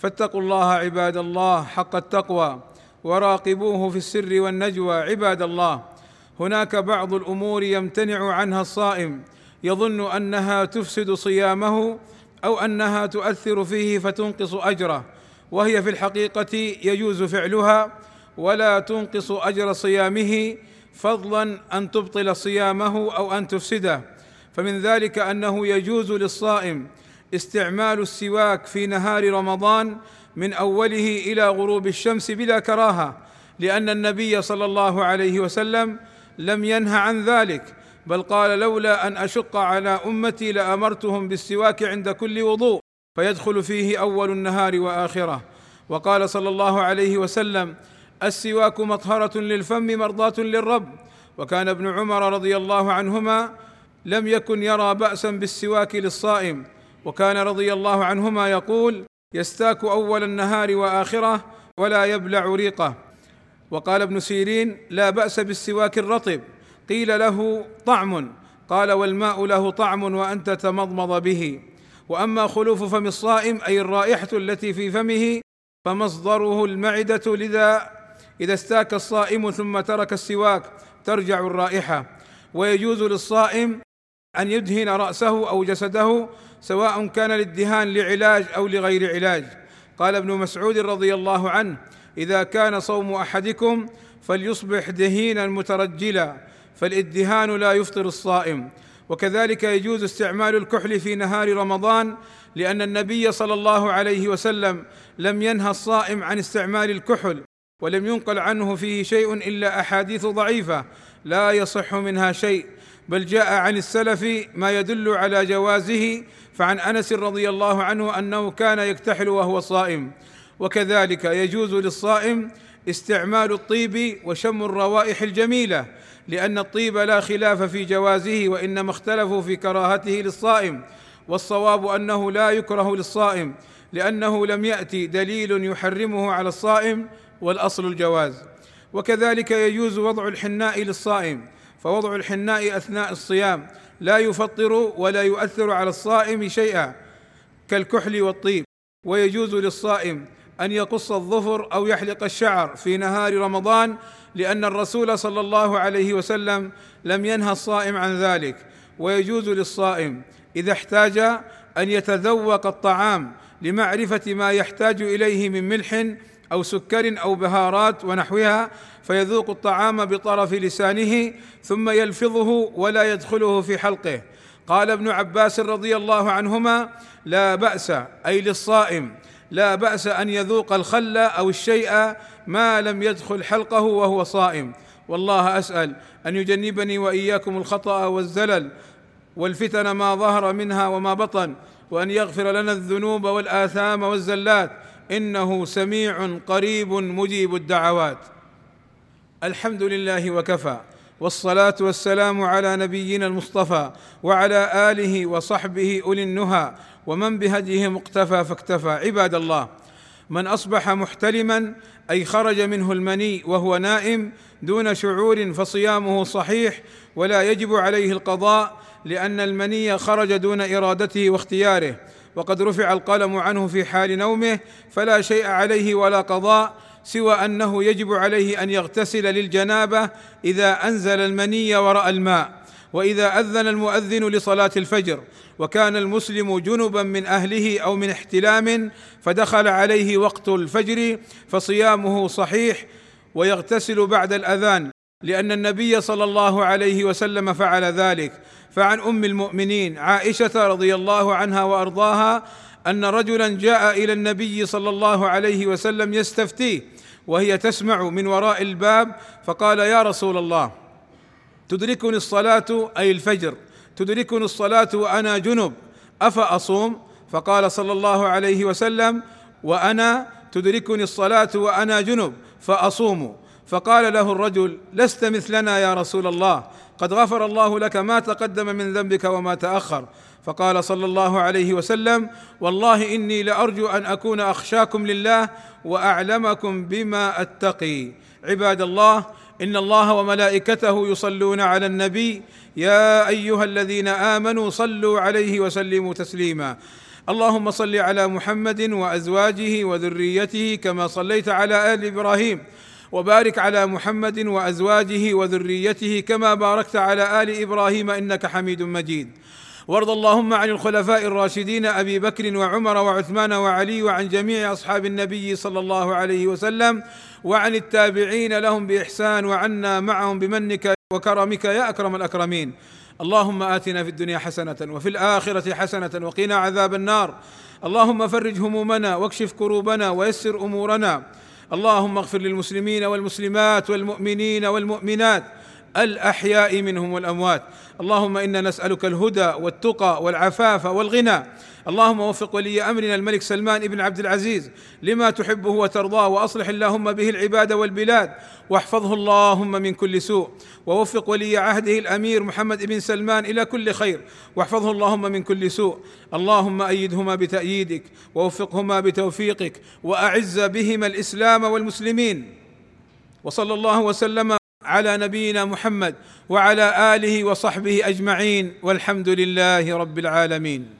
فاتقوا الله عباد الله حق التقوى وراقبوه في السر والنجوى عباد الله. هناك بعض الأمور يمتنع عنها الصائم يظن أنها تفسد صيامه أو أنها تؤثر فيه فتنقص أجره وهي في الحقيقة يجوز فعلها ولا تنقص أجر صيامه فضلا أن تبطل صيامه أو أن تفسده. فمن ذلك أنه يجوز للصائم استعمال السواك في نهار رمضان من أوله إلى غروب الشمس بلا كراهة لأن النبي صلى الله عليه وسلم لم ينه عن ذلك بل قال لولا أن أشق على أمتي لأمرتهم بالسواك عند كل وضوء فيدخل فيه أول النهار وآخرة. وقال صلى الله عليه وسلم السواك مطهرة للفم مرضاة للرب. وكان ابن عمر رضي الله عنهما لم يكن يرى بأسا بالسواك للصائم. وكان رضي الله عنهما يقول يستاك أول النهار وآخرة ولا يبلع ريقه. وقال ابن سيرين لا بأس بالسواك الرطب قيل له طعم قال والماء له طعم وأنت تمضمض به. وأما خلوف فم الصائم أي الرائحة التي في فمه فمصدره المعدة لذا إذا استاك الصائم ثم ترك السواك ترجع الرائحة. ويجوز للصائم أن يدهن رأسه أو جسده سواء كان للدهان لعلاج أو لغير علاج. قال ابن مسعود رضي الله عنه إذا كان صوم أحدكم فليصبح دهينا مترجلا فالإدهان لا يفطر الصائم. وكذلك يجوز استعمال الكحل في نهار رمضان لأن النبي صلى الله عليه وسلم لم ينهى الصائم عن استعمال الكحل ولم ينقل عنه فيه شيء إلا أحاديث ضعيفة لا يصح منها شيء. بل جاء عن السلف ما يدل على جوازه فعن أنس رضي الله عنه أنه كان يكتحل وهو صائم. وكذلك يجوز للصائم استعمال الطيب وشم الروائح الجميلة لأن الطيب لا خلاف في جوازه وإنما اختلفوا في كراهته للصائم. والصواب أنه لا يكره للصائم لأنه لم يأتي دليل يحرمه على الصائم والأصل الجواز. وكذلك يجوز وضع الحناء للصائم فوضع الحناء أثناء الصيام لا يفطر ولا يؤثر على الصائم شيئا كالكحل والطيب. ويجوز للصائم أن يقص الظفر أو يحلق الشعر في نهار رمضان لأن الرسول صلى الله عليه وسلم لم ينهى الصائم عن ذلك. ويجوز للصائم إذا احتاج أن يتذوق الطعام لمعرفة ما يحتاج إليه من ملح أو سكر أو بهارات ونحوها فيذوق الطعام بطرف لسانه ثم يلفظه ولا يدخله في حلقه. قال ابن عباس رضي الله عنهما لا بأس أي للصائم لا بأس أن يذوق الخل أو الشيء ما لم يدخل حلقه وهو صائم. والله أسأل أن يجنبني وإياكم الخطأ والزلل والفتن ما ظهر منها وما بطن وأن يغفر لنا الذنوب والآثام والزلات إنه سميع قريب مجيب الدعوات. الحمد لله وكفى والصلاة والسلام على نبينا المصطفى وعلى آله وصحبه أولي النهى ومن بهديه مقتفى فاكتفى. عباد الله من أصبح محتلما أي خرج منه المني وهو نائم دون شعور فصيامه صحيح ولا يجب عليه القضاء لأن المني خرج دون إرادته واختياره. وقد رفع القلم عنه في حال نومه فلا شيء عليه ولا قضاء سوى أنه يجب عليه أن يغتسل للجنابة إذا أنزل المني وراى الماء. وإذا أذن المؤذن لصلاة الفجر وكان المسلم جنبا من أهله أو من احتلام فدخل عليه وقت الفجر فصيامه صحيح ويغتسل بعد الأذان. لأن النبي صلى الله عليه وسلم فعل ذلك. فعن أم المؤمنين عائشة رضي الله عنها وأرضاها أن رجلا جاء إلى النبي صلى الله عليه وسلم يستفتيه وهي تسمع من وراء الباب فقال يا رسول الله تدركني الصلاة أي الفجر؟ تدركني الصلاة وأنا جنب أفأصوم؟ فقال صلى الله عليه وسلم وأنا تدركني الصلاة وأنا جنب فأصوم. فقال له الرجل لست مثلنا يا رسول الله قد غفر الله لك ما تقدم من ذنبك وما تأخر. فقال صلى الله عليه وسلم والله إني لأرجو أن أكون أخشاكم لله وأعلمكم بما أتقي. عباد الله إن الله وملائكته يصلون على النبي يا أيها الذين آمنوا صلوا عليه وسلموا تسليما. اللهم صل على محمد وأزواجه وذريته كما صليت على آل إبراهيم. وبارك على محمد وأزواجه وذريته كما باركت على آل إبراهيم إنك حميد مجيد. وارض اللهم عن الخلفاء الراشدين أبي بكر وعمر وعثمان وعلي وعن جميع أصحاب النبي صلى الله عليه وسلم وعن التابعين لهم بإحسان وعنا معهم بمنك وكرمك يا أكرم الأكرمين. اللهم آتنا في الدنيا حسنة وفي الآخرة حسنة وقنا عذاب النار. اللهم فرج همومنا واكشف كروبنا ويسر أمورنا. اللهم اغفر للمسلمين والمسلمات والمؤمنين والمؤمنات الأحياء منهم والأموات. اللهم إنا نسألك الهدى والتقى والعفاف والغنى. اللهم وفق ولي أمرنا الملك سلمان بن عبد العزيز لما تحبه وترضاه وأصلح اللهم به العباد والبلاد. واحفظه اللهم من كل سوء. ووفق ولي عهده الأمير محمد بن سلمان إلى كل خير. واحفظه اللهم من كل سوء. اللهم أيدهما بتأييدك ووفقهما بتوفيقك وأعز بهما الإسلام والمسلمين. وصلى الله وسلم على نبينا محمد وعلى آله وصحبه أجمعين والحمد لله رب العالمين.